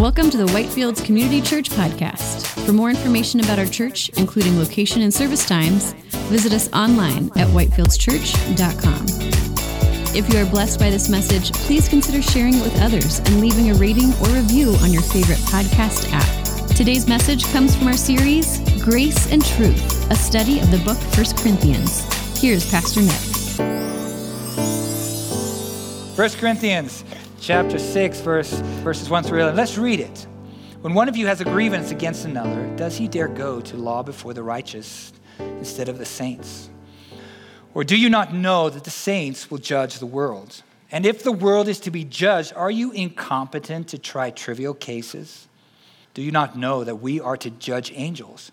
Welcome to the Whitefields Community Church Podcast. For more information about our church, including location and service times, visit us online at whitefieldschurch.com. If you are blessed by this message, please consider sharing it with others and leaving a rating or review on your favorite podcast app. Today's message comes from our series, Grace and Truth, a study of the book 1 Corinthians. Here's Pastor Nick. 1 Corinthians chapter 6, verse, verses 1 through 11. Let's read it. When one of you has a grievance against another, does he dare go to law before the righteous instead of the saints? Or do you not know that the saints will judge the world? And if the world is to be judged, are you incompetent to try trivial cases? Do you not know that we are to judge angels?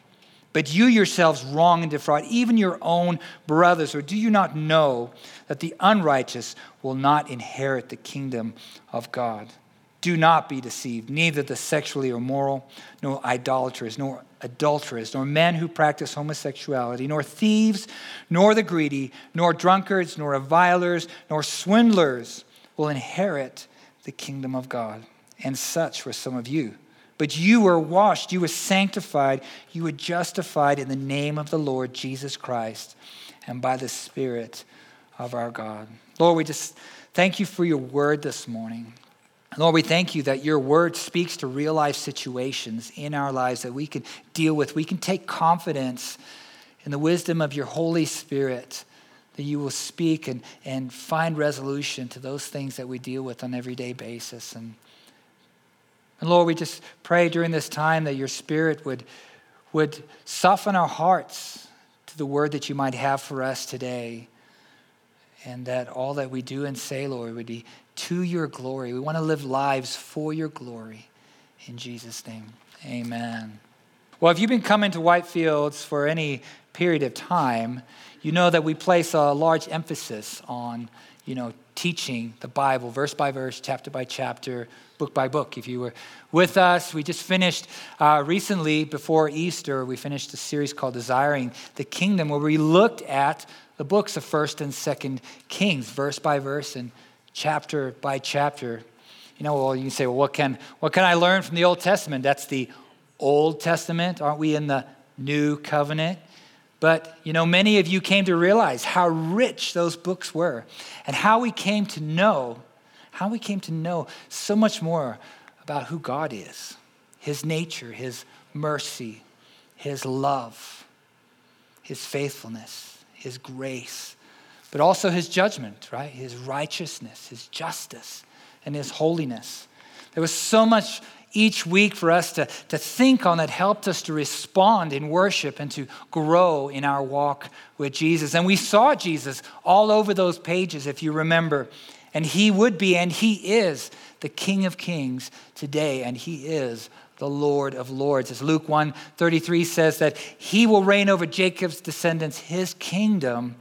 But you yourselves wrong and defraud even your own brothers. Or do you not know that the unrighteous will not inherit the kingdom of God? Do not be deceived. Neither the sexually immoral, nor idolaters, nor adulterers, nor men who practice homosexuality, nor thieves, nor the greedy, nor drunkards, nor revilers, nor swindlers will inherit the kingdom of God. And such were some of you. But you were washed, you were sanctified, you were justified in the name of the Lord Jesus Christ and by the Spirit of our God. Lord, we just thank you for your word this morning. Lord, we thank you that your word speaks to real life situations in our lives that we can deal with. We can take confidence in the wisdom of your Holy Spirit that you will speak and, and find resolution to those things that we deal with on an everyday basis. And and Lord, we just pray during this time that your Spirit would, would soften our hearts to the word that you might have for us today. And that all that we do and say, Lord, would be to your glory. We want to live lives for your glory. In Jesus' name, amen. Well, if you've been coming to Whitefields for any period of time, you know that we place a large emphasis on, you know, teaching the Bible, verse by verse, chapter by chapter, book by book. If you were with us, we just finished uh, recently, before Easter, we finished a series called Desiring the Kingdom, where we looked at the books of 1st and 2nd Kings, verse by verse and chapter by chapter. You know, well, you can say, well, what can, what can I learn from the Old Testament? That's the Old Testament. Aren't we in the New Covenant? But, you know, many of you came to realize how rich those books were and how we came to know, how we came to know so much more about who God is, his nature, his mercy, his love, his faithfulness, his grace, but also his judgment, right? His righteousness, his justice, and his holiness. There was so much each week for us to, to think on that helped us to respond in worship and to grow in our walk with Jesus. And we saw Jesus all over those pages, if you remember. And he would be, and he is, the King of Kings today, and he is the Lord of Lords. As Luke 1 33 says, that he will reign over Jacob's descendants, his kingdom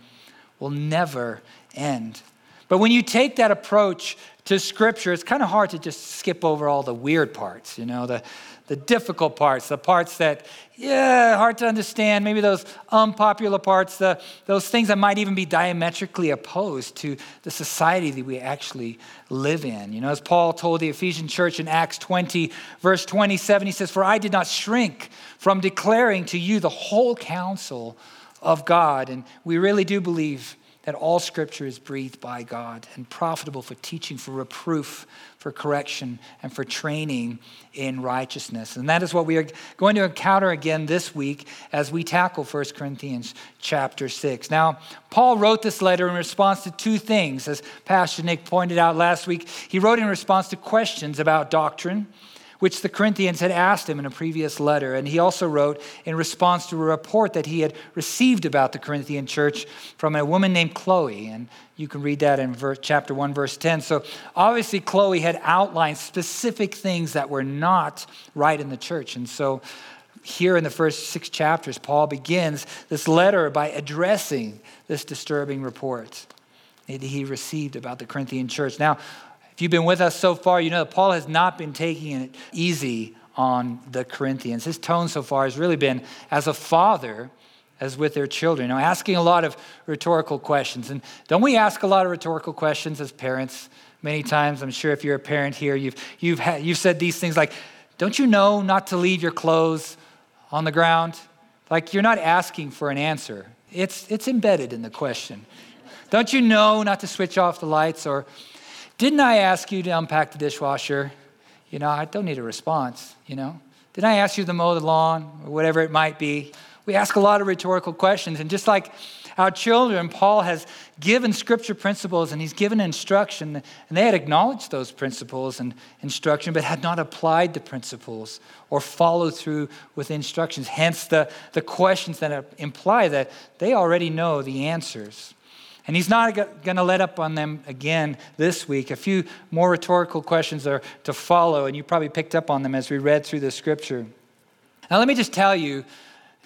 will never end. But when you take that approach to Scripture, it's kind of hard to just skip over all the weird parts, you know, the, the difficult parts, the parts that, yeah, hard to understand, maybe those unpopular parts, the, those things that might even be diametrically opposed to the society that we actually live in. You know, as Paul told the Ephesian church in Acts 20, verse 27, he says, For I did not shrink from declaring to you the whole counsel of God. And we really do believe that all scripture is breathed by God and profitable for teaching, for reproof, for correction, and for training in righteousness. And that is what we are going to encounter again this week as we tackle 1 Corinthians chapter 6. Now, Paul wrote this letter in response to two things. As Pastor Nick pointed out last week, he wrote in response to questions about doctrine which the Corinthians had asked him in a previous letter. And he also wrote in response to a report that he had received about the Corinthian church from a woman named Chloe. And you can read that in verse, chapter 1, verse 10. So obviously, Chloe had outlined specific things that were not right in the church. And so here in the first six chapters, Paul begins this letter by addressing this disturbing report that he received about the Corinthian church. Now, you've been with us so far, you know that Paul has not been taking it easy on the Corinthians. His tone so far has really been as a father as with their children, know, asking a lot of rhetorical questions. And don't we ask a lot of rhetorical questions as parents? Many times, I'm sure if you're a parent here, you've, you've, had, you've said these things like, Don't you know not to leave your clothes on the ground? Like you're not asking for an answer, it's, it's embedded in the question. Don't you know not to switch off the lights? Or didn't I ask you to unpack the dishwasher? You know, I don't need a response, you know. Didn't I ask you to mow the lawn or whatever it might be? We ask a lot of rhetorical questions. And just like our children, Paul has given scripture principles and he's given instruction, and they had acknowledged those principles and instruction, but had not applied the principles or followed through with instructions. Hence the, the questions that imply that they already know the answers. And he's not going to let up on them again this week. A few more rhetorical questions are to follow, and you probably picked up on them as we read through the scripture. Now, let me just tell you,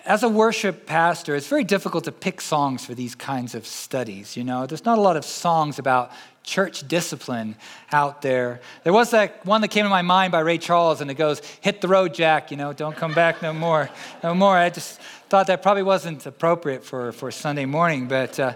as a worship pastor, it's very difficult to pick songs for these kinds of studies. You know, there's not a lot of songs about church discipline out there. There was that one that came to my mind by Ray Charles, and it goes, "Hit the road, Jack. You know, don't come back no more, no more." I just thought that probably wasn't appropriate for for Sunday morning, but. Uh,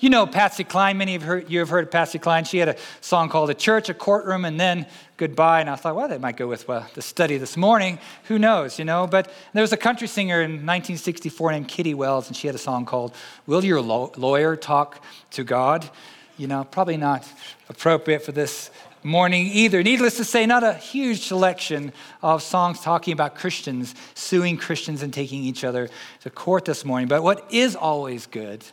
you know Patsy Cline, many of you have heard of Patsy Cline. She had a song called A Church, a Courtroom, and then Goodbye. And I thought, well, that might go with well, the study this morning. Who knows, you know? But there was a country singer in 1964 named Kitty Wells, and she had a song called Will Your Lawyer Talk to God? You know, probably not appropriate for this morning either. Needless to say, not a huge selection of songs talking about Christians suing Christians and taking each other to court this morning. But what is always good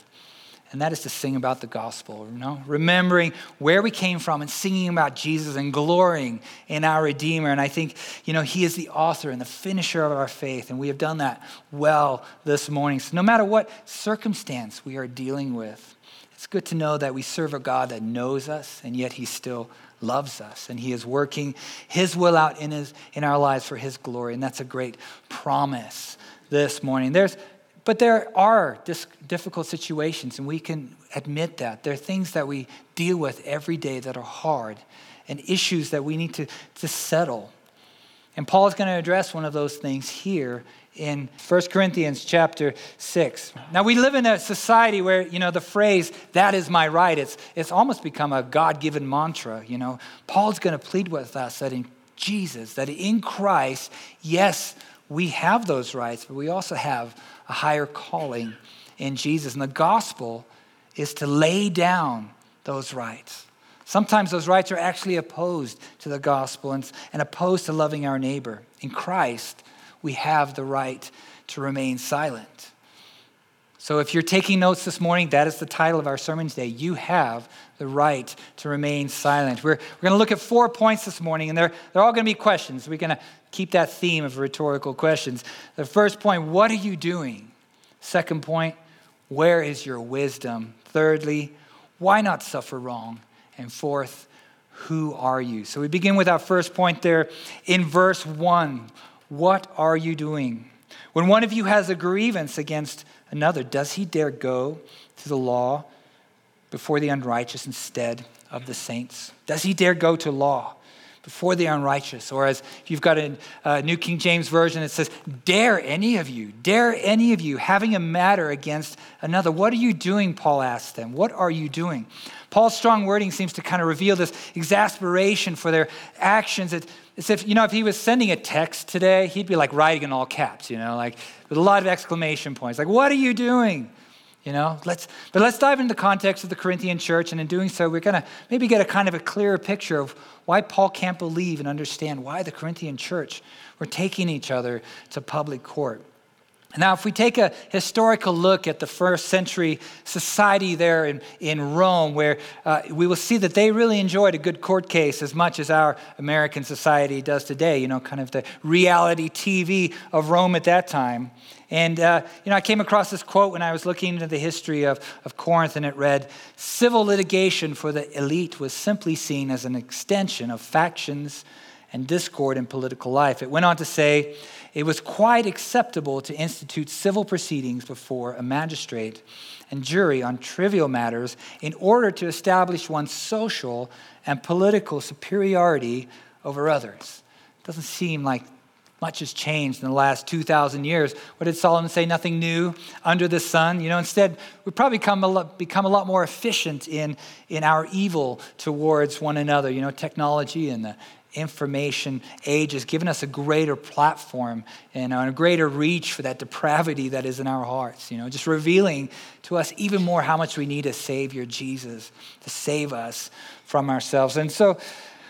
and that is to sing about the gospel, you know, remembering where we came from and singing about Jesus and glorying in our Redeemer. And I think, you know, He is the author and the finisher of our faith, and we have done that well this morning. So no matter what circumstance we are dealing with, it's good to know that we serve a God that knows us, and yet He still loves us, and He is working His will out in, his, in our lives for His glory, and that's a great promise this morning. There's but there are difficult situations, and we can admit that. There are things that we deal with every day that are hard and issues that we need to, to settle. And Paul is going to address one of those things here in 1 Corinthians chapter 6. Now we live in a society where, you know, the phrase, that is my right, it's, it's almost become a God-given mantra, you know. Paul's going to plead with us that in Jesus, that in Christ, yes, we have those rights, but we also have a higher calling in Jesus. And the gospel is to lay down those rights. Sometimes those rights are actually opposed to the gospel and, and opposed to loving our neighbor. In Christ, we have the right to remain silent. So if you're taking notes this morning, that is the title of our sermon today. You have the right to remain silent. We're, we're going to look at four points this morning, and they're, they're all going to be questions. We're going to keep that theme of rhetorical questions. The first point, what are you doing? Second point, where is your wisdom? Thirdly, why not suffer wrong? And fourth, who are you? So we begin with our first point there in verse 1. What are you doing? When one of you has a grievance against another, does he dare go to the law before the unrighteous instead of the saints? Does he dare go to law before the unrighteous? Or as if you've got a, New King James Version, it says, Dare any of you, dare any of you, having a matter against another. What are you doing? Paul asked them. What are you doing? Paul's strong wording seems to kind of reveal this exasperation for their actions. It's if, you know, if he was sending a text today, he'd be like writing in all caps, you know, like with a lot of exclamation points. Like, what are you doing? You know, let's, but let's dive into the context of the Corinthian church. And in doing so, we're going to maybe get a kind of a clearer picture of why Paul can't believe and understand why the Corinthian church were taking each other to public court. Now, if we take a historical look at the first century society there in, in Rome, where uh, we will see that they really enjoyed a good court case as much as our American society does today, you know, kind of the reality TV of Rome at that time. And, uh, you know, I came across this quote when I was looking into the history of, of Corinth, and it read Civil litigation for the elite was simply seen as an extension of factions and discord in political life. It went on to say, it was quite acceptable to institute civil proceedings before a magistrate and jury on trivial matters in order to establish one's social and political superiority over others. It doesn't seem like much has changed in the last 2,000 years. What did Solomon say? Nothing new under the sun. You know, instead, we've probably become a lot, become a lot more efficient in, in our evil towards one another. You know, technology and the information age has given us a greater platform and a greater reach for that depravity that is in our hearts. You know, just revealing to us even more how much we need a Savior, Jesus, to save us from ourselves. And so,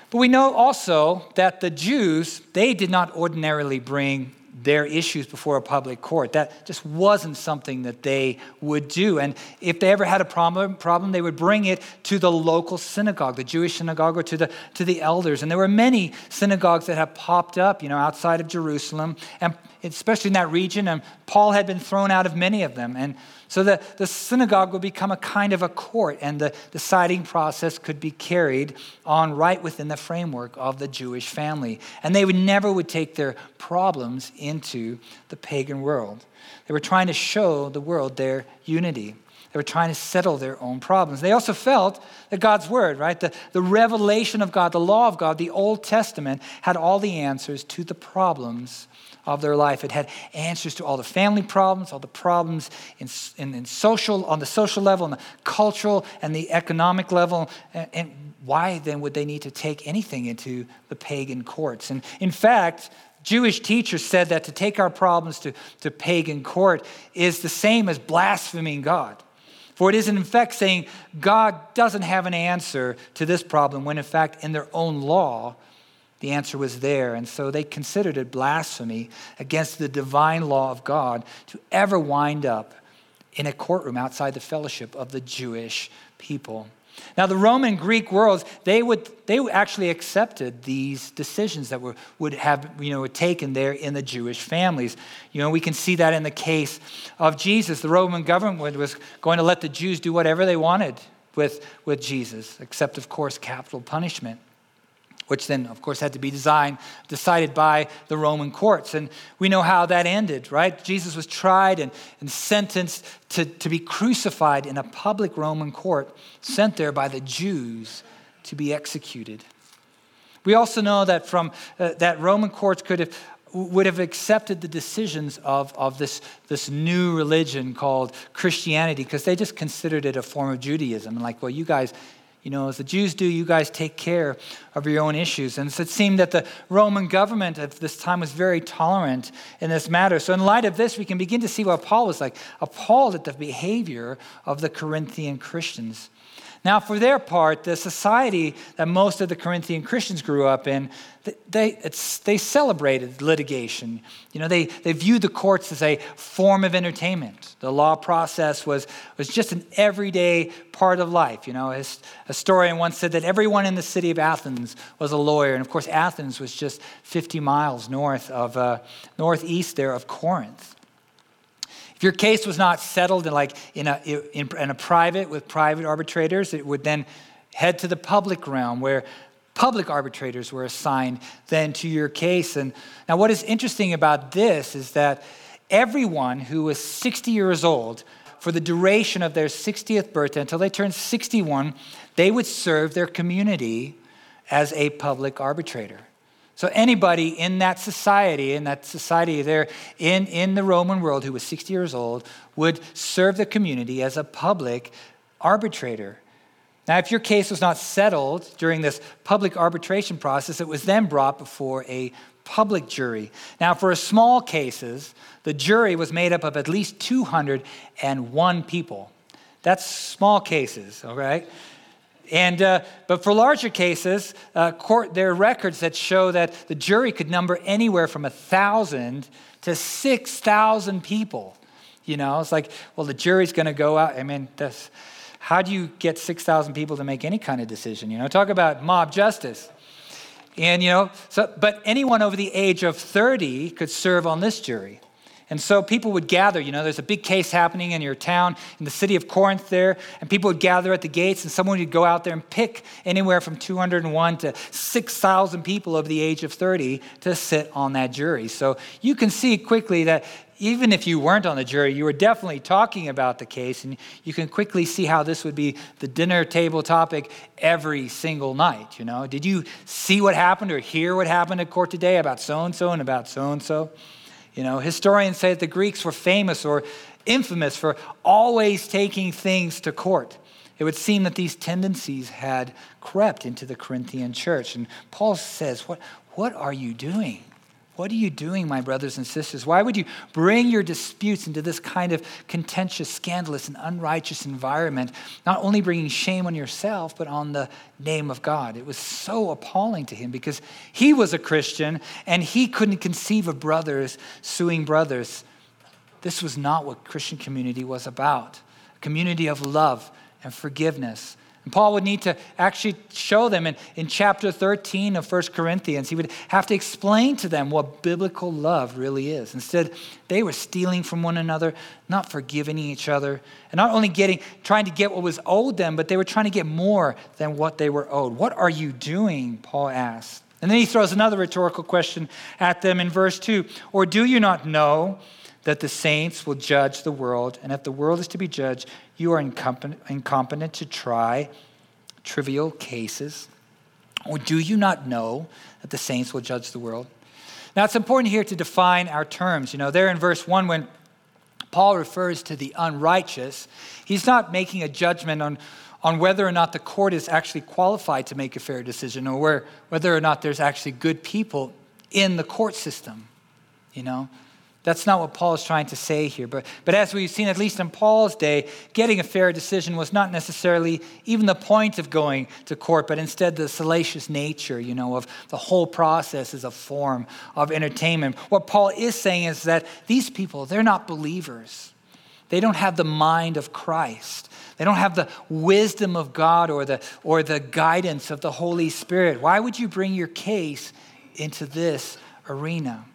but we know also that the Jews, they did not ordinarily bring their issues before a public court. That just wasn't something that they would do. And if they ever had a problem, problem they would bring it to the local synagogue, the Jewish synagogue, or to the, to the elders. And there were many synagogues that have popped up, you know, outside of Jerusalem, and especially in that region. And Paul had been thrown out of many of them. And so the, the synagogue would become a kind of a court, and the deciding process could be carried on right within the framework of the Jewish family. And they would never would take their problems into the pagan world. They were trying to show the world their unity. They were trying to settle their own problems. They also felt that God's word, right? The, the revelation of God, the law of God, the Old Testament had all the answers to the problems of their life. It had answers to all the family problems, all the problems in, in, in social, on the social level, on the cultural and the economic level. And, and why then would they need to take anything into the pagan courts? And in fact, Jewish teachers said that to take our problems to, to pagan court is the same as blaspheming God. For it is in fact saying God doesn't have an answer to this problem when in fact in their own law the answer was there. And so they considered it blasphemy against the divine law of God to ever wind up in a courtroom outside the fellowship of the Jewish people. Now, the Roman Greek worlds, they would they actually accepted these decisions that were would have you know taken there in the Jewish families. You know, we can see that in the case of Jesus. The Roman government was going to let the Jews do whatever they wanted with, with Jesus, except of course capital punishment which then, of course, had to be designed, decided by the Roman courts. And we know how that ended, right? Jesus was tried and, and sentenced to, to be crucified in a public Roman court, sent there by the Jews to be executed. We also know that from uh, that Roman courts could have would have accepted the decisions of, of this, this new religion called Christianity because they just considered it a form of Judaism. And like, well, you guys, you know, as the Jews do, you guys take care of your own issues. And so it seemed that the Roman government at this time was very tolerant in this matter. So, in light of this, we can begin to see what Paul was like appalled at the behavior of the Corinthian Christians. Now, for their part, the society that most of the Corinthian Christians grew up in, they, they celebrated litigation. You know, they, they viewed the courts as a form of entertainment. The law process was, was just an everyday part of life. You know, a historian once said that everyone in the city of Athens was a lawyer. And of course, Athens was just 50 miles north of, uh, northeast there of Corinth. If your case was not settled in like in a, in, in a private with private arbitrators, it would then head to the public realm where public arbitrators were assigned then to your case. And now, what is interesting about this is that everyone who was 60 years old, for the duration of their 60th birthday until they turned 61, they would serve their community as a public arbitrator. So anybody in that society, in that society there in, in the Roman world who was 60 years old would serve the community as a public arbitrator. Now, if your case was not settled during this public arbitration process, it was then brought before a public jury. Now, for small cases, the jury was made up of at least 201 people. That's small cases, all right? And, uh, but for larger cases, uh, court, there are records that show that the jury could number anywhere from 1,000 to 6,000 people. You know, it's like, well, the jury's going to go out. I mean, how do you get 6,000 people to make any kind of decision? You know, talk about mob justice. And, you know, so, but anyone over the age of 30 could serve on this jury. And so people would gather. You know, there's a big case happening in your town, in the city of Corinth there, and people would gather at the gates, and someone would go out there and pick anywhere from 201 to 6,000 people over the age of 30 to sit on that jury. So you can see quickly that even if you weren't on the jury, you were definitely talking about the case, and you can quickly see how this would be the dinner table topic every single night. You know, did you see what happened or hear what happened at court today about so and so and about so and so? You know, historians say that the Greeks were famous or infamous for always taking things to court. It would seem that these tendencies had crept into the Corinthian church. And Paul says, What, what are you doing? What are you doing, my brothers and sisters? Why would you bring your disputes into this kind of contentious, scandalous, and unrighteous environment, not only bringing shame on yourself, but on the name of God? It was so appalling to him because he was a Christian and he couldn't conceive of brothers suing brothers. This was not what Christian community was about a community of love and forgiveness and Paul would need to actually show them in, in chapter 13 of 1 Corinthians. He would have to explain to them what biblical love really is. Instead, they were stealing from one another, not forgiving each other, and not only getting, trying to get what was owed them, but they were trying to get more than what they were owed. What are you doing? Paul asked. And then he throws another rhetorical question at them in verse 2 Or do you not know that the saints will judge the world? And if the world is to be judged, you are incompetent to try trivial cases? Or do you not know that the saints will judge the world? Now, it's important here to define our terms. You know, there in verse 1, when Paul refers to the unrighteous, he's not making a judgment on, on whether or not the court is actually qualified to make a fair decision or where, whether or not there's actually good people in the court system. You know, that's not what Paul is trying to say here. But, but as we've seen, at least in Paul's day, getting a fair decision was not necessarily even the point of going to court, but instead the salacious nature, you know, of the whole process is a form of entertainment. What Paul is saying is that these people, they're not believers. They don't have the mind of Christ. They don't have the wisdom of God or the, or the guidance of the Holy Spirit. Why would you bring your case into this arena?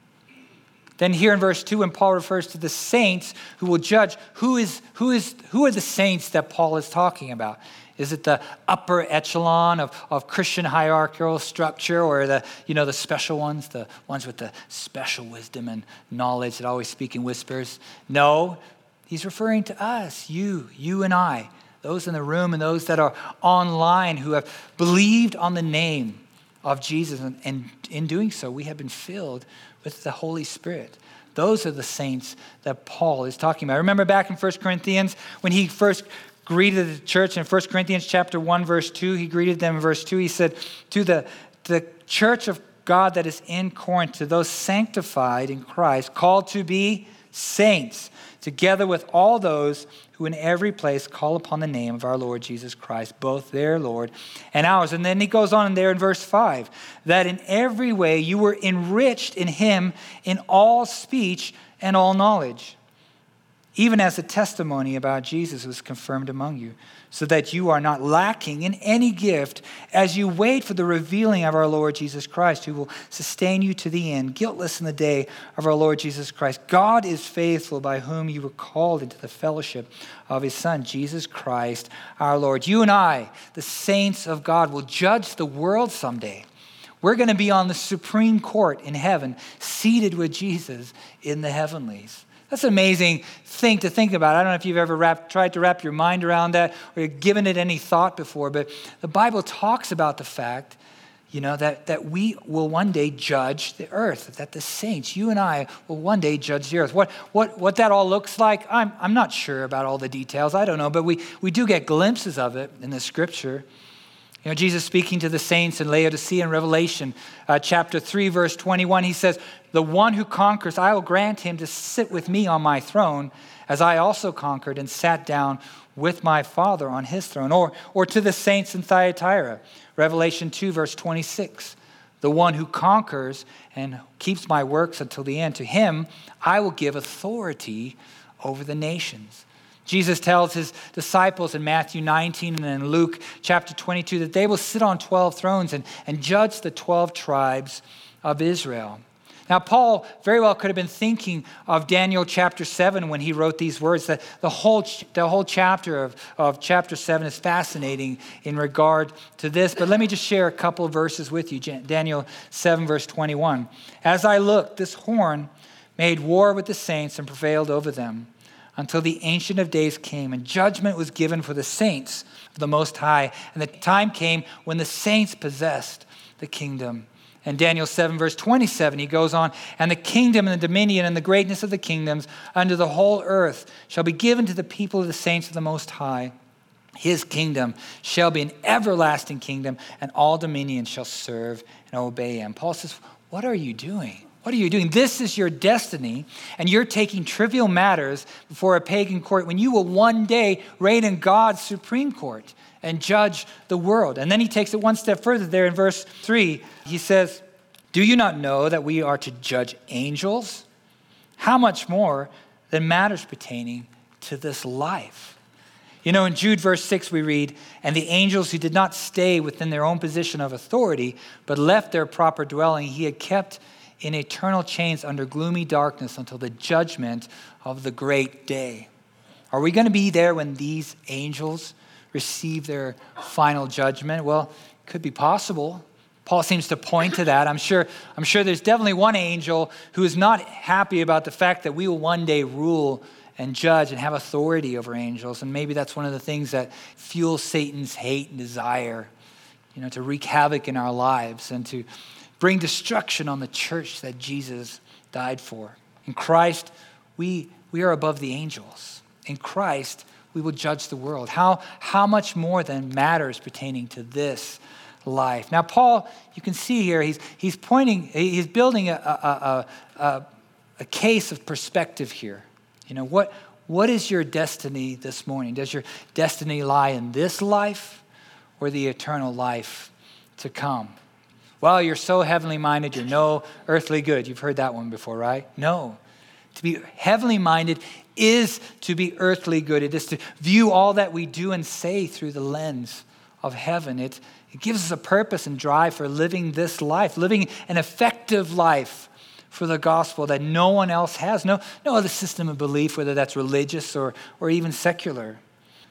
Then here in verse 2, when Paul refers to the saints who will judge, who, is, who, is, who are the saints that Paul is talking about? Is it the upper echelon of, of Christian hierarchical structure or the, you know, the special ones, the ones with the special wisdom and knowledge that always speak in whispers? No, he's referring to us, you, you and I, those in the room and those that are online who have believed on the name of Jesus. And, and in doing so, we have been filled with the Holy Spirit. Those are the saints that Paul is talking about. Remember back in 1 Corinthians when he first greeted the church in 1 Corinthians chapter 1 verse 2, he greeted them in verse 2. He said to the, the church of God that is in Corinth, to those sanctified in Christ, called to be saints, together with all those who in every place call upon the name of our Lord Jesus Christ, both their Lord and ours. And then he goes on there in verse 5 that in every way you were enriched in him in all speech and all knowledge, even as the testimony about Jesus was confirmed among you so that you are not lacking in any gift as you wait for the revealing of our Lord Jesus Christ, who will sustain you to the end, guiltless in the day of our Lord Jesus Christ. God is faithful, by whom you were called into the fellowship of his Son, Jesus Christ our Lord. You and I, the saints of God, will judge the world someday. We're going to be on the Supreme Court in heaven, seated with Jesus in the heavenlies. That's an amazing thing to think about. I don't know if you've ever wrapped, tried to wrap your mind around that or you've given it any thought before, but the Bible talks about the fact, you know, that, that we will one day judge the earth, that the saints, you and I, will one day judge the earth. What, what, what that all looks like, I'm, I'm not sure about all the details. I don't know, but we, we do get glimpses of it in the scripture. You know, Jesus speaking to the saints in Laodicea in Revelation uh, chapter 3, verse 21, he says, The one who conquers, I will grant him to sit with me on my throne, as I also conquered and sat down with my Father on his throne. Or, or to the saints in Thyatira, Revelation 2, verse 26. The one who conquers and keeps my works until the end, to him I will give authority over the nations. Jesus tells his disciples in Matthew 19 and in Luke chapter 22 that they will sit on 12 thrones and, and judge the 12 tribes of Israel. Now, Paul very well could have been thinking of Daniel chapter 7 when he wrote these words. That the whole, the whole chapter of, of chapter 7 is fascinating in regard to this. But let me just share a couple of verses with you. Daniel 7, verse 21. As I looked, this horn made war with the saints and prevailed over them until the Ancient of Days came, and judgment was given for the saints of the Most High. And the time came when the saints possessed the kingdom. And Daniel 7, verse 27, he goes on, and the kingdom and the dominion and the greatness of the kingdoms under the whole earth shall be given to the people of the saints of the Most High. His kingdom shall be an everlasting kingdom, and all dominions shall serve and obey him. Paul says, What are you doing? What are you doing? This is your destiny, and you're taking trivial matters before a pagan court when you will one day reign in God's supreme court and judge the world. And then he takes it one step further there in verse 3. He says, Do you not know that we are to judge angels? How much more than matters pertaining to this life? You know, in Jude verse 6, we read, And the angels who did not stay within their own position of authority, but left their proper dwelling, he had kept in eternal chains under gloomy darkness until the judgment of the great day. Are we going to be there when these angels receive their final judgment? Well, it could be possible. Paul seems to point to that. I'm sure, I'm sure there's definitely one angel who is not happy about the fact that we will one day rule and judge and have authority over angels. And maybe that's one of the things that fuels Satan's hate and desire, you know, to wreak havoc in our lives and to bring destruction on the church that Jesus died for. In Christ, we, we are above the angels. In Christ, we will judge the world. How, how much more than matters pertaining to this life? Now, Paul, you can see here, he's, he's pointing, he's building a, a, a, a case of perspective here. You know, what, what is your destiny this morning? Does your destiny lie in this life or the eternal life to come? Well, you're so heavenly minded, you're no earthly good. You've heard that one before, right? No. To be heavenly minded is to be earthly good. It is to view all that we do and say through the lens of heaven. It, it gives us a purpose and drive for living this life, living an effective life for the gospel that no one else has. No, no other system of belief, whether that's religious or, or even secular.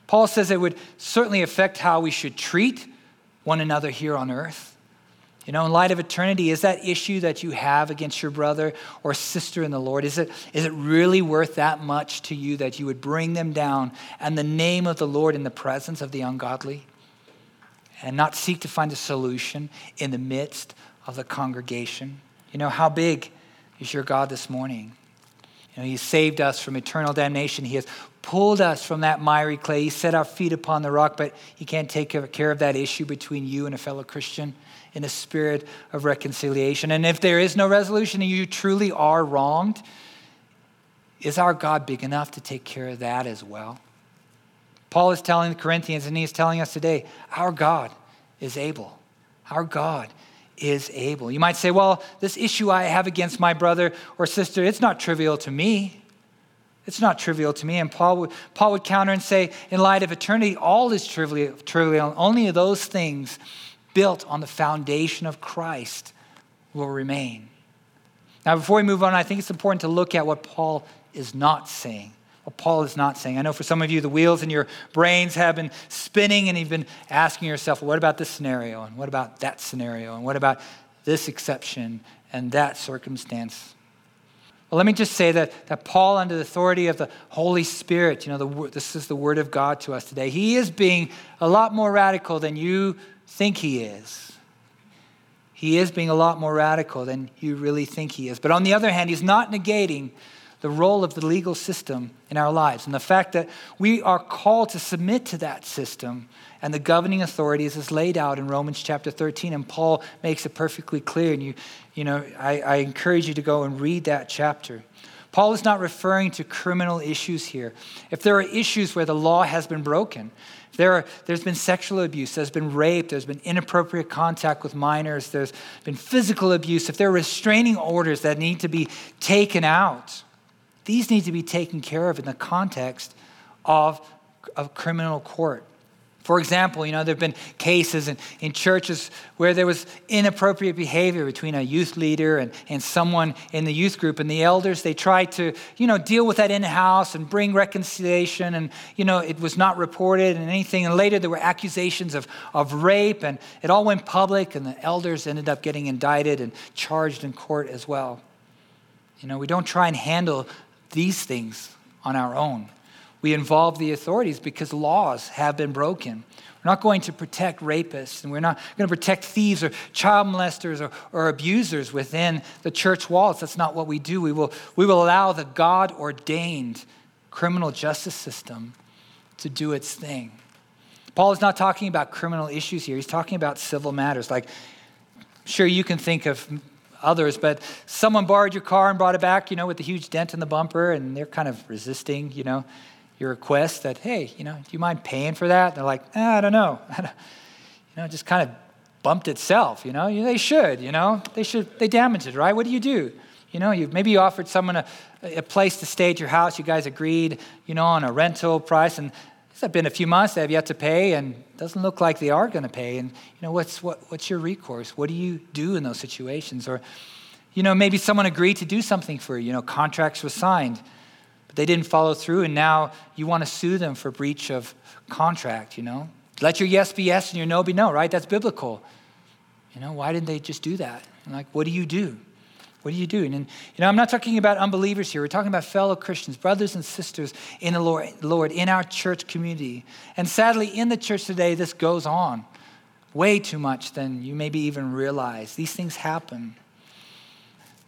Paul says it would certainly affect how we should treat one another here on earth. You know, in light of eternity, is that issue that you have against your brother or sister in the Lord, is it, is it really worth that much to you that you would bring them down and the name of the Lord in the presence of the ungodly and not seek to find a solution in the midst of the congregation? You know, how big is your God this morning? You know, He saved us from eternal damnation. He has pulled us from that miry clay. He set our feet upon the rock, but He can't take care of that issue between you and a fellow Christian in a spirit of reconciliation. And if there is no resolution and you truly are wronged, is our God big enough to take care of that as well? Paul is telling the Corinthians, and he's telling us today, our God is able. Our God is able. You might say, well, this issue I have against my brother or sister, it's not trivial to me. It's not trivial to me. And Paul would, Paul would counter and say, in light of eternity, all is trivial, trivial. Only those things built on the foundation of Christ will remain. Now, before we move on, I think it's important to look at what Paul is not saying. What Paul is not saying. I know for some of you, the wheels in your brains have been spinning, and you've been asking yourself, well, what about this scenario? And what about that scenario? And what about this exception and that circumstance? Well, let me just say that, that Paul, under the authority of the Holy Spirit, you know, the, this is the word of God to us today, he is being a lot more radical than you think he is. He is being a lot more radical than you really think he is. But on the other hand, he's not negating the role of the legal system in our lives and the fact that we are called to submit to that system and the governing authorities is laid out in Romans chapter 13, and Paul makes it perfectly clear. And you, you know, I, I encourage you to go and read that chapter. Paul is not referring to criminal issues here. If there are issues where the law has been broken, there are, there's been sexual abuse, there's been rape, there's been inappropriate contact with minors, there's been physical abuse, if there are restraining orders that need to be taken out, these need to be taken care of in the context of, of criminal court. For example, you know, there have been cases in, in churches where there was inappropriate behavior between a youth leader and, and someone in the youth group. And the elders, they tried to, you know, deal with that in house and bring reconciliation. And, you know, it was not reported and anything. And later there were accusations of, of rape, and it all went public. And the elders ended up getting indicted and charged in court as well. You know, we don't try and handle these things on our own. We involve the authorities because laws have been broken. We're not going to protect rapists, and we're not going to protect thieves or child molesters or, or abusers within the church walls. That's not what we do. We will, we will allow the God ordained criminal justice system to do its thing. Paul is not talking about criminal issues here, he's talking about civil matters. Like, sure, you can think of others, but someone borrowed your car and brought it back, you know, with a huge dent in the bumper, and they're kind of resisting, you know your request that, hey, you know, do you mind paying for that? they're like, eh, I don't know. you know, it just kind of bumped itself, you know. They should, you know. They should, they damaged it, right? What do you do? You know, you maybe you offered someone a, a place to stay at your house. You guys agreed, you know, on a rental price, and it's been a few months they have yet to pay, and it doesn't look like they are going to pay. And you know, what's what, what's your recourse? What do you do in those situations? Or, you know, maybe someone agreed to do something for you. You know, contracts were signed they didn't follow through, and now you want to sue them for breach of contract, you know? Let your yes be yes and your no be no, right? That's biblical. You know, why didn't they just do that? And like, what do you do? What do you do? And, you know, I'm not talking about unbelievers here. We're talking about fellow Christians, brothers and sisters in the Lord, Lord, in our church community. And sadly, in the church today, this goes on way too much than you maybe even realize. These things happen.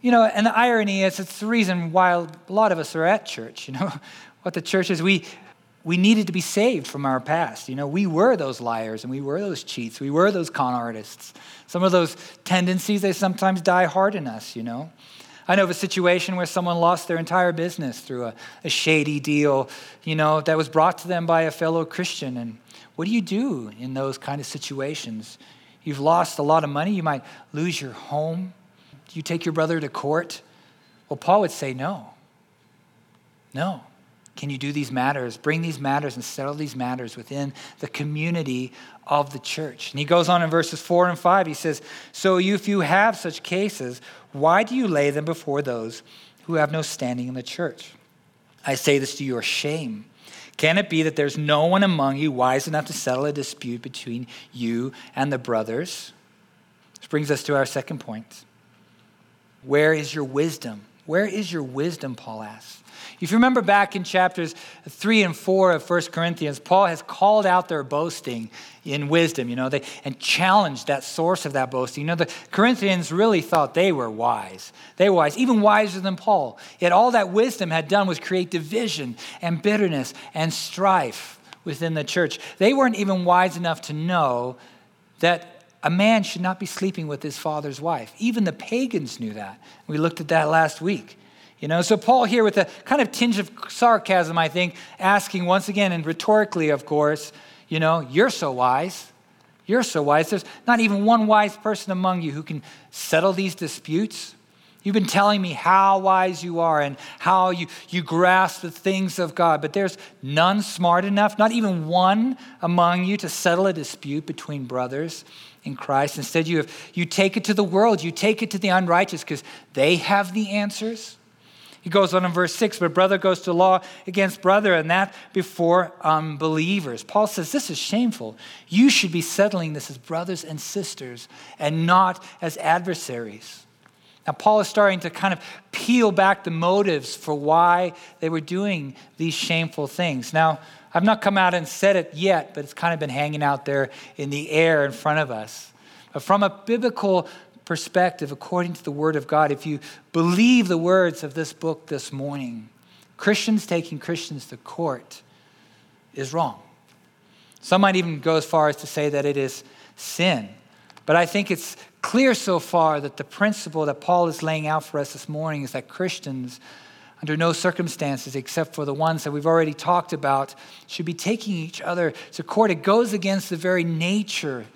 You know, and the irony is, it's the reason why a lot of us are at church. You know, what the church is, we, we needed to be saved from our past. You know, we were those liars and we were those cheats. We were those con artists. Some of those tendencies, they sometimes die hard in us, you know. I know of a situation where someone lost their entire business through a, a shady deal, you know, that was brought to them by a fellow Christian. And what do you do in those kind of situations? You've lost a lot of money. You might lose your home. Do you take your brother to court? Well, Paul would say no. No. Can you do these matters, bring these matters and settle these matters within the community of the church? And he goes on in verses 4 and 5. He says, So if you have such cases, why do you lay them before those who have no standing in the church? I say this to your shame. Can it be that there's no one among you wise enough to settle a dispute between you and the brothers? This brings us to our second point. Where is your wisdom? Where is your wisdom, Paul asks. If you remember back in chapters 3 and 4 of 1 Corinthians, Paul has called out their boasting in wisdom, you know, they, and challenged that source of that boasting. You know, the Corinthians really thought they were wise. They were wise, even wiser than Paul. Yet all that wisdom had done was create division and bitterness and strife within the church. They weren't even wise enough to know that a man should not be sleeping with his father's wife. Even the pagans knew that. We looked at that last week. You know, so Paul here with a kind of tinge of sarcasm, I think, asking once again, and rhetorically, of course, you know, you're so wise. You're so wise. There's not even one wise person among you who can settle these disputes. You've been telling me how wise you are and how you, you grasp the things of God, but there's none smart enough, not even one among you to settle a dispute between brothers in Christ. Instead, you, have, you take it to the world, you take it to the unrighteous because they have the answers. He goes on in verse 6, but brother goes to law against brother, and that before unbelievers. Paul says this is shameful. You should be settling this as brothers and sisters and not as adversaries. Now, Paul is starting to kind of peel back the motives for why they were doing these shameful things. Now, I've not come out and said it yet, but it's kind of been hanging out there in the air in front of us. But from a biblical perspective, according to the Word of God, if you believe the words of this book this morning, Christians taking Christians to court is wrong. Some might even go as far as to say that it is sin. But I think it's clear so far that the principle that Paul is laying out for us this morning is that Christians under no circumstances except for the ones that we've already talked about, should be taking each other to court. It goes against the very nature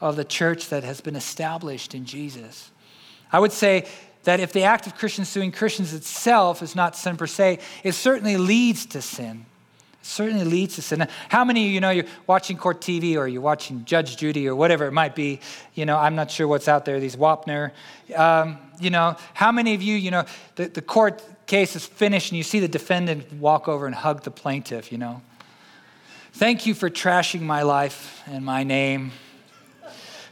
of the church that has been established in Jesus. I would say that if the act of Christians suing Christians itself is not sin per se, it certainly leads to sin. It certainly leads to sin. How many of you know you're watching court TV or you're watching Judge Judy or whatever it might be? You know, I'm not sure what's out there, these Wapner. Um, you know, how many of you, you know, the, the court case is finished and you see the defendant walk over and hug the plaintiff, you know? Thank you for trashing my life and my name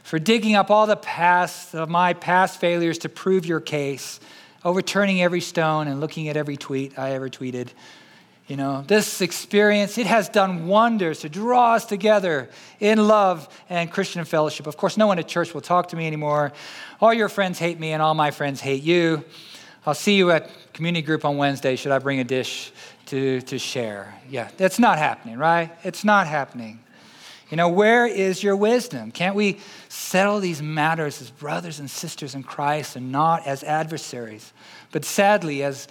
for digging up all the past of my past failures to prove your case, overturning every stone and looking at every tweet I ever tweeted. You know, this experience, it has done wonders to draw us together in love and Christian fellowship. Of course, no one at church will talk to me anymore. All your friends hate me, and all my friends hate you. I'll see you at community group on Wednesday. Should I bring a dish to, to share? Yeah, that's not happening, right? It's not happening. You know, where is your wisdom? Can't we settle these matters as brothers and sisters in Christ and not as adversaries? But sadly, as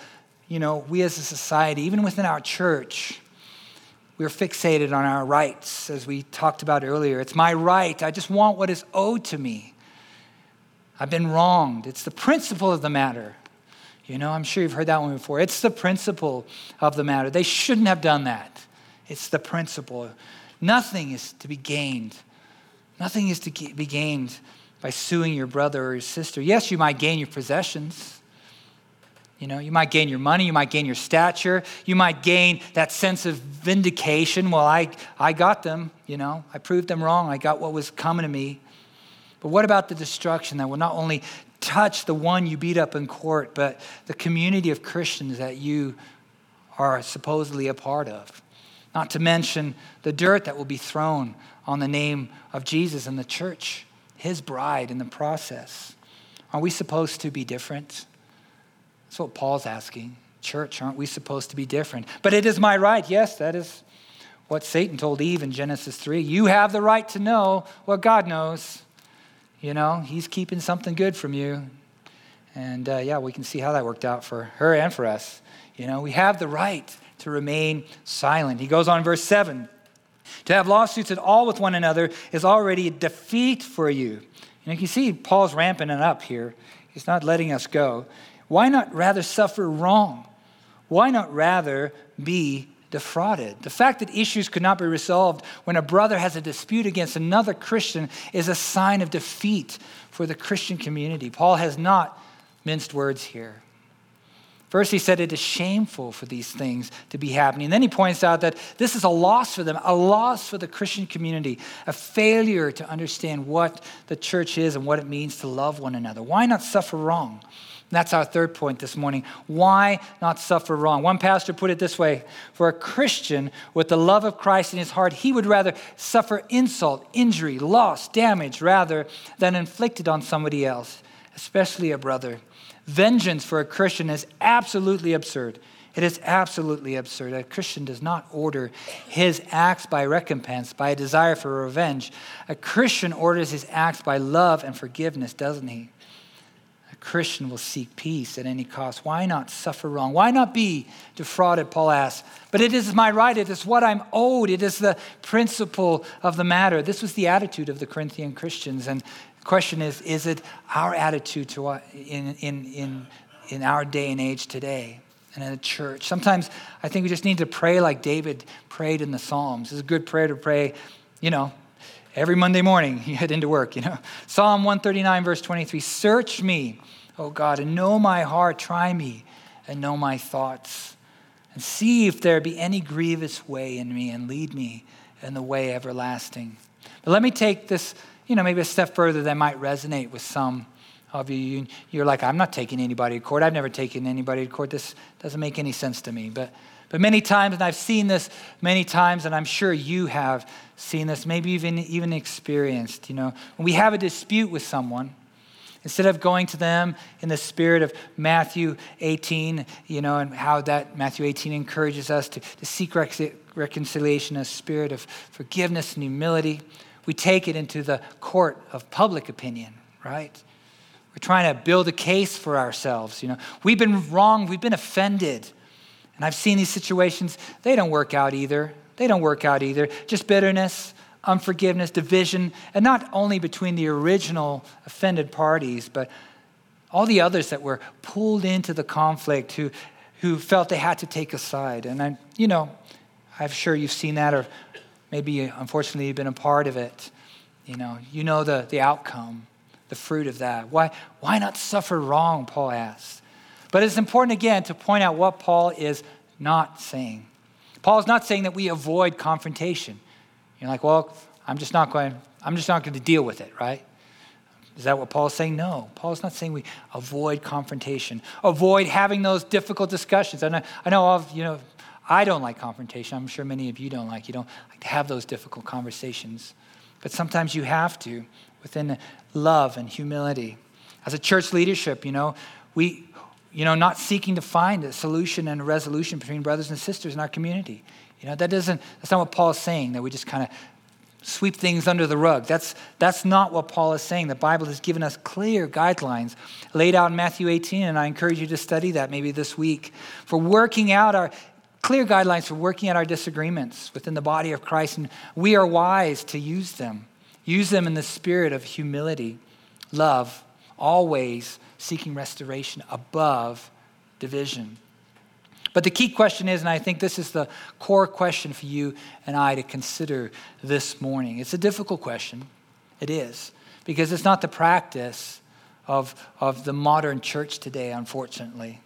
you know, we as a society, even within our church, we're fixated on our rights, as we talked about earlier. It's my right. I just want what is owed to me. I've been wronged. It's the principle of the matter. You know, I'm sure you've heard that one before. It's the principle of the matter. They shouldn't have done that. It's the principle. Nothing is to be gained. Nothing is to be gained by suing your brother or your sister. Yes, you might gain your possessions. You know, you might gain your money, you might gain your stature, you might gain that sense of vindication. Well, I, I got them, you know, I proved them wrong, I got what was coming to me. But what about the destruction that will not only touch the one you beat up in court, but the community of Christians that you are supposedly a part of? Not to mention the dirt that will be thrown on the name of Jesus and the church, his bride, in the process. Are we supposed to be different? That's what Paul's asking. Church, aren't we supposed to be different? But it is my right. Yes, that is what Satan told Eve in Genesis 3. You have the right to know what God knows. You know, he's keeping something good from you. And uh, yeah, we can see how that worked out for her and for us. You know, we have the right to remain silent. He goes on, verse 7 To have lawsuits at all with one another is already a defeat for you. And you can see Paul's ramping it up here. He's not letting us go. Why not rather suffer wrong? Why not rather be defrauded? The fact that issues could not be resolved when a brother has a dispute against another Christian is a sign of defeat for the Christian community. Paul has not minced words here. First, he said it is shameful for these things to be happening. And then he points out that this is a loss for them, a loss for the Christian community, a failure to understand what the church is and what it means to love one another. Why not suffer wrong? That's our third point this morning. Why not suffer wrong? One pastor put it this way For a Christian with the love of Christ in his heart, he would rather suffer insult, injury, loss, damage rather than inflicted on somebody else, especially a brother. Vengeance for a Christian is absolutely absurd. It is absolutely absurd. A Christian does not order his acts by recompense, by a desire for revenge. A Christian orders his acts by love and forgiveness, doesn't he? A Christian will seek peace at any cost. Why not suffer wrong? Why not be defrauded? Paul asks. But it is my right. It is what I'm owed. It is the principle of the matter. This was the attitude of the Corinthian Christians. And the question is is it our attitude to in, in, in, in our day and age today and in the church? Sometimes I think we just need to pray like David prayed in the Psalms. It's a good prayer to pray, you know, every Monday morning you head into work, you know. Psalm 139, verse 23 Search me, O God, and know my heart. Try me and know my thoughts. And see if there be any grievous way in me and lead me in the way everlasting. But let me take this you know, maybe a step further that might resonate with some of you. You're like, I'm not taking anybody to court. I've never taken anybody to court. This doesn't make any sense to me. But, but many times, and I've seen this many times, and I'm sure you have seen this, maybe even, even experienced, you know, when we have a dispute with someone, instead of going to them in the spirit of Matthew 18, you know, and how that Matthew 18 encourages us to, to seek reconciliation, a spirit of forgiveness and humility, we take it into the court of public opinion, right? We're trying to build a case for ourselves. You know, we've been wrong, we've been offended. And I've seen these situations, they don't work out either. They don't work out either. Just bitterness, unforgiveness, division, and not only between the original offended parties, but all the others that were pulled into the conflict who, who felt they had to take a side. And I, you know, I'm sure you've seen that, or maybe unfortunately you've been a part of it. You know, you know the, the outcome, the fruit of that. Why, why not suffer wrong, Paul asks. But it's important again to point out what Paul is not saying. Paul is not saying that we avoid confrontation. You're like, well, I'm just not going, I'm just not going to deal with it, right? Is that what Paul is saying? No. Paul is not saying we avoid confrontation, avoid having those difficult discussions. I know, I know you know, I don't like confrontation. I'm sure many of you don't like. You don't like to have those difficult conversations. But sometimes you have to within love and humility. As a church leadership, you know, we, you know, not seeking to find a solution and a resolution between brothers and sisters in our community. You know, that doesn't, that's not what Paul is saying, that we just kind of sweep things under the rug. That's, that's not what Paul is saying. The Bible has given us clear guidelines laid out in Matthew 18, and I encourage you to study that maybe this week for working out our clear guidelines for working out our disagreements within the body of Christ, and we are wise to use them. Use them in the spirit of humility, love, always seeking restoration above division. But the key question is, and I think this is the core question for you and I to consider this morning. It's a difficult question. It is, because it's not the practice of, of the modern church today, unfortunately.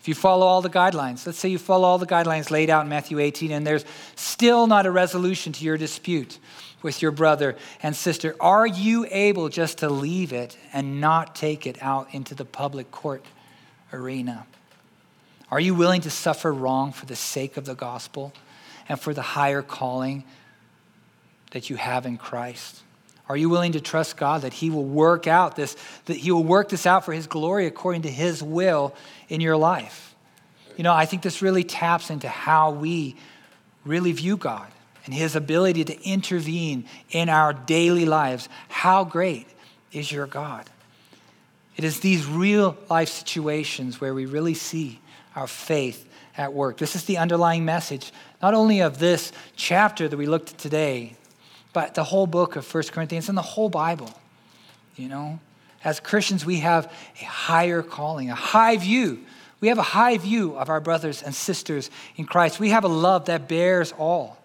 If you follow all the guidelines, let's say you follow all the guidelines laid out in Matthew 18, and there's still not a resolution to your dispute with your brother and sister, are you able just to leave it and not take it out into the public court arena? Are you willing to suffer wrong for the sake of the gospel and for the higher calling that you have in Christ? Are you willing to trust God that He will work out this, that He will work this out for His glory according to His will in your life? You know, I think this really taps into how we really view God and His ability to intervene in our daily lives. How great is your God? It is these real life situations where we really see our faith at work. This is the underlying message, not only of this chapter that we looked at today, but the whole book of 1 Corinthians and the whole Bible. You know, as Christians, we have a higher calling, a high view. We have a high view of our brothers and sisters in Christ. We have a love that bears all,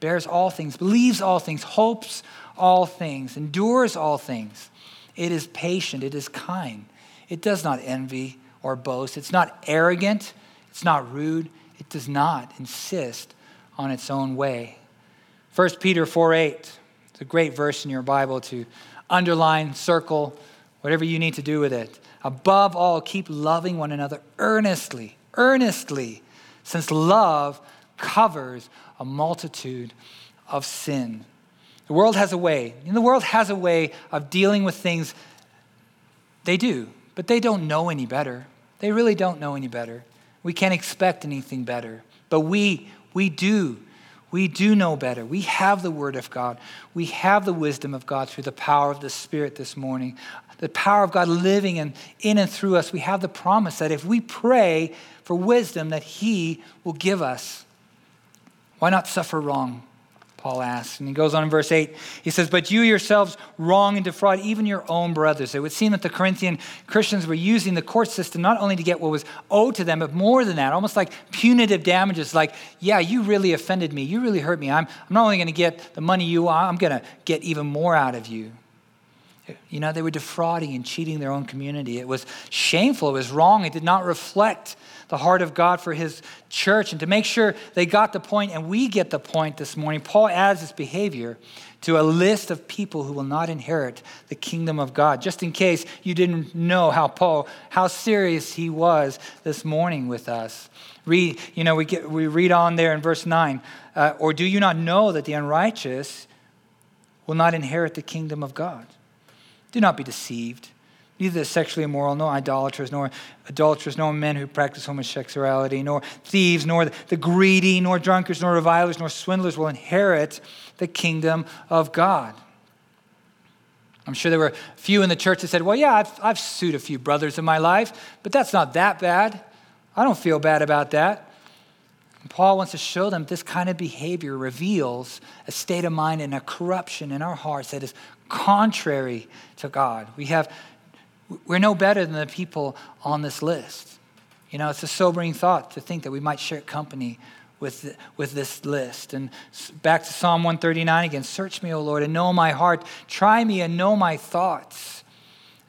bears all things, believes all things, hopes all things, endures all things. It is patient, it is kind, it does not envy or boast. It's not arrogant, it's not rude, it does not insist on its own way. 1 Peter 4 8, it's a great verse in your Bible to underline, circle, whatever you need to do with it. Above all, keep loving one another earnestly, earnestly, since love covers a multitude of sin. The world has a way, and the world has a way of dealing with things. They do, but they don't know any better. They really don't know any better. We can't expect anything better. But we, we do. We do know better. We have the Word of God. We have the wisdom of God through the power of the Spirit this morning. The power of God living in, in and through us. We have the promise that if we pray for wisdom, that He will give us. Why not suffer wrong? Paul asks. And he goes on in verse 8. He says, But you yourselves wrong and defraud even your own brothers. It would seem that the Corinthian Christians were using the court system not only to get what was owed to them, but more than that, almost like punitive damages. Like, yeah, you really offended me. You really hurt me. I'm, I'm not only going to get the money you want, I'm going to get even more out of you. You know, they were defrauding and cheating their own community. It was shameful. It was wrong. It did not reflect the heart of God for his church. And to make sure they got the point and we get the point this morning, Paul adds this behavior to a list of people who will not inherit the kingdom of God. Just in case you didn't know how Paul, how serious he was this morning with us. Read, you know, we, get, we read on there in verse 9, uh, or do you not know that the unrighteous will not inherit the kingdom of God? Do not be deceived. Neither the sexually immoral, nor idolaters, nor adulterers, nor men who practice homosexuality, nor thieves, nor the greedy, nor drunkards, nor revilers, nor swindlers will inherit the kingdom of God. I'm sure there were a few in the church that said, Well, yeah, I've, I've sued a few brothers in my life, but that's not that bad. I don't feel bad about that. Paul wants to show them this kind of behavior reveals a state of mind and a corruption in our hearts that is contrary to God. We have, we're no better than the people on this list. You know, it's a sobering thought to think that we might share company with, with this list. And back to Psalm 139 again Search me, O Lord, and know my heart. Try me and know my thoughts.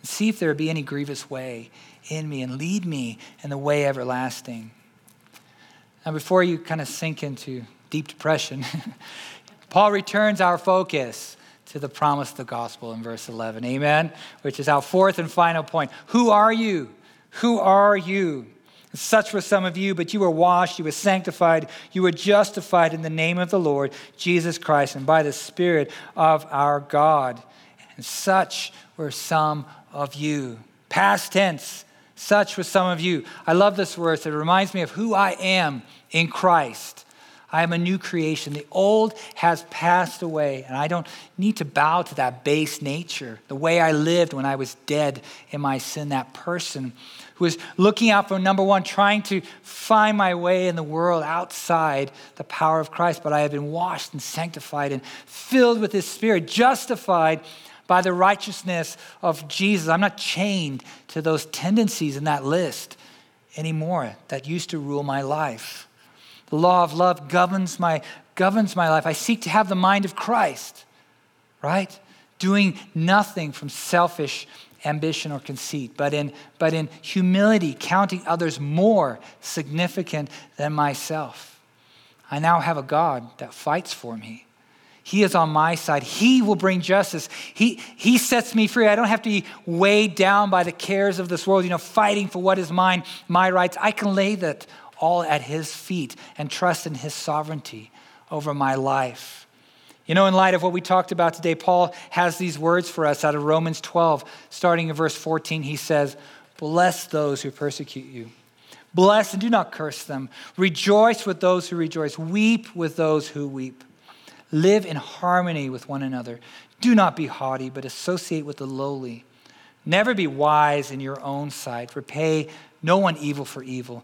See if there be any grievous way in me, and lead me in the way everlasting. Now, before you kind of sink into deep depression, Paul returns our focus to the promise of the gospel in verse 11. Amen? Which is our fourth and final point. Who are you? Who are you? Such were some of you, but you were washed, you were sanctified, you were justified in the name of the Lord Jesus Christ and by the Spirit of our God. And such were some of you. Past tense, such were some of you. I love this verse. It reminds me of who I am in Christ. I am a new creation. The old has passed away, and I don't need to bow to that base nature, the way I lived when I was dead in my sin, that person who was looking out for number one, trying to find my way in the world outside the power of Christ. But I have been washed and sanctified and filled with His Spirit, justified by the righteousness of Jesus. I'm not chained to those tendencies in that list anymore that used to rule my life. The law of love governs my, governs my life. I seek to have the mind of Christ, right? Doing nothing from selfish ambition or conceit, but in, but in humility, counting others more significant than myself. I now have a God that fights for me. He is on my side. He will bring justice. He, he sets me free. I don't have to be weighed down by the cares of this world, you know, fighting for what is mine, my rights. I can lay that all at His feet and trust in His sovereignty over my life. You know, in light of what we talked about today, Paul has these words for us out of Romans 12, starting in verse 14. He says, Bless those who persecute you. Bless and do not curse them. Rejoice with those who rejoice. Weep with those who weep. Live in harmony with one another. Do not be haughty, but associate with the lowly. Never be wise in your own sight. Repay no one evil for evil,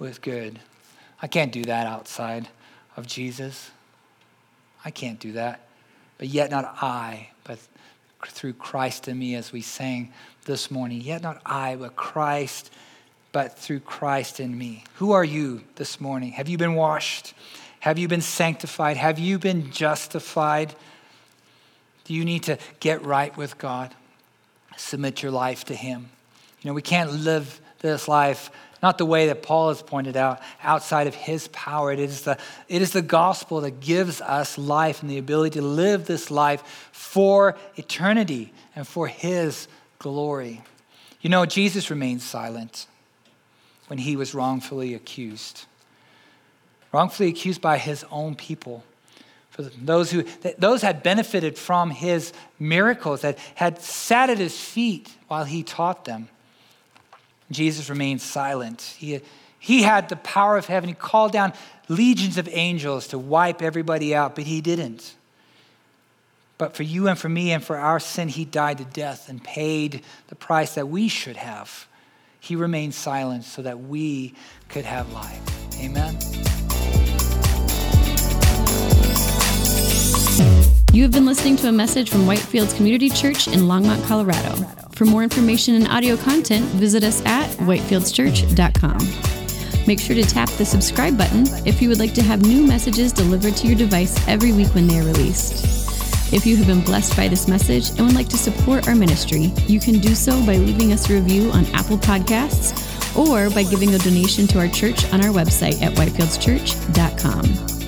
with good. I can't do that outside of Jesus. I can't do that. But yet not I, but through Christ in me, as we sang this morning. Yet not I, but Christ, but through Christ in me. Who are you this morning? Have you been washed? Have you been sanctified? Have you been justified? Do you need to get right with God? Submit your life to Him. You know, we can't live this life not the way that Paul has pointed out, outside of his power. It is, the, it is the gospel that gives us life and the ability to live this life for eternity and for his glory. You know, Jesus remained silent when he was wrongfully accused, wrongfully accused by his own people. For those who those had benefited from his miracles, that had sat at his feet while he taught them. Jesus remained silent. He, he had the power of heaven. He called down legions of angels to wipe everybody out, but he didn't. But for you and for me and for our sin, he died to death and paid the price that we should have. He remained silent so that we could have life. Amen. You have been listening to a message from Whitefields Community Church in Longmont, Colorado. For more information and audio content, visit us at whitefieldschurch.com. Make sure to tap the subscribe button if you would like to have new messages delivered to your device every week when they are released. If you have been blessed by this message and would like to support our ministry, you can do so by leaving us a review on Apple Podcasts or by giving a donation to our church on our website at whitefieldschurch.com.